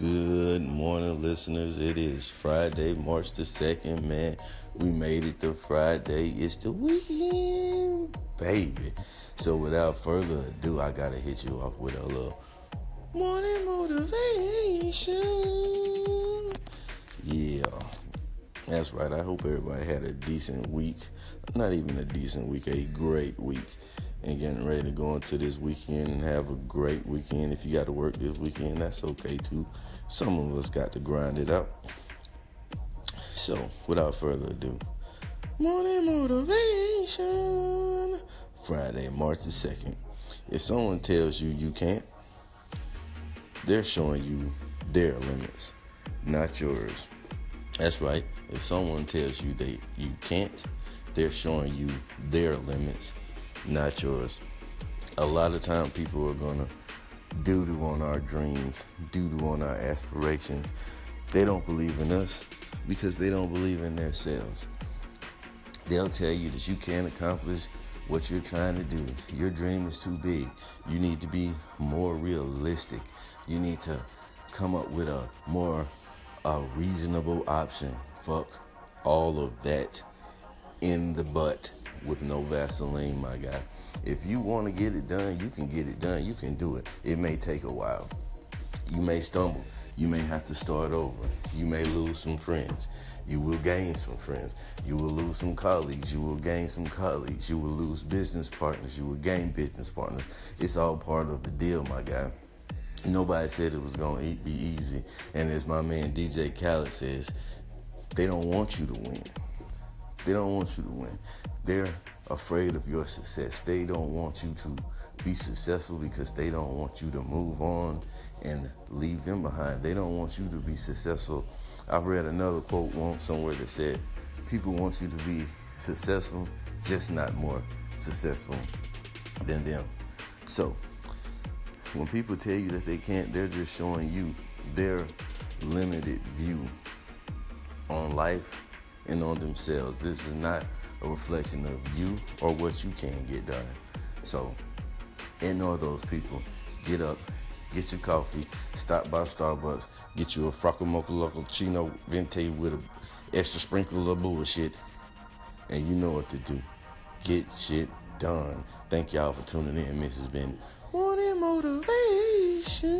listeners. It is Friday, March the 2nd, man. We made it to Friday. It's the weekend, baby. So without further ado, I gotta hit you off with a little morning motivation. Yeah, that's right. I hope everybody had a decent week. Not even a decent week, a great week. And getting ready to go into this weekend and have a great weekend. If you got to work this weekend, that's okay too. Some of us got to grind it out. So, without further ado, morning motivation. Friday, March the 2nd. If someone tells you you can't, they're showing you their limits, not yours. That's right. If someone tells you they you can't, they're showing you their limits, not yours. A lot of time people are gonna doodle on our dreams, doodle on our aspirations. They don't believe in us because they don't believe in themselves. They'll tell you that you can't accomplish what you're trying to do. Your dream is too big. You need to be more realistic. You need to come up with a more a reasonable option. Fuck all of that in the butt with no Vaseline, my guy. If you want to get it done, you can get it done. You can do it. It may take a while. You may stumble. You may have to start over. You may lose some friends. You will gain some friends. You will lose some colleagues. You will gain some colleagues. You will lose business partners. You will gain business partners. It's all part of the deal, my guy. Nobody said it was going to be easy. And as my man DJ Khaled says, they don't want you to win. They don't want you to win. They're afraid of your success. They don't want you to be successful because they don't want you to move on and leave them behind. They don't want you to be successful. I've read another quote once somewhere that said, People want you to be successful, just not more successful than them. So, when people tell you that they can't, they're just showing you their limited view on life and on themselves. This is not a reflection of you or what you can get done. So, ignore those people. Get up, get your coffee, stop by Starbucks, get you a Frocco Mocha Local Chino Venti with an extra sprinkle of bullshit, and you know what to do. Get shit done. Thank y'all for tuning in. Mrs. Ben. Morning motivation.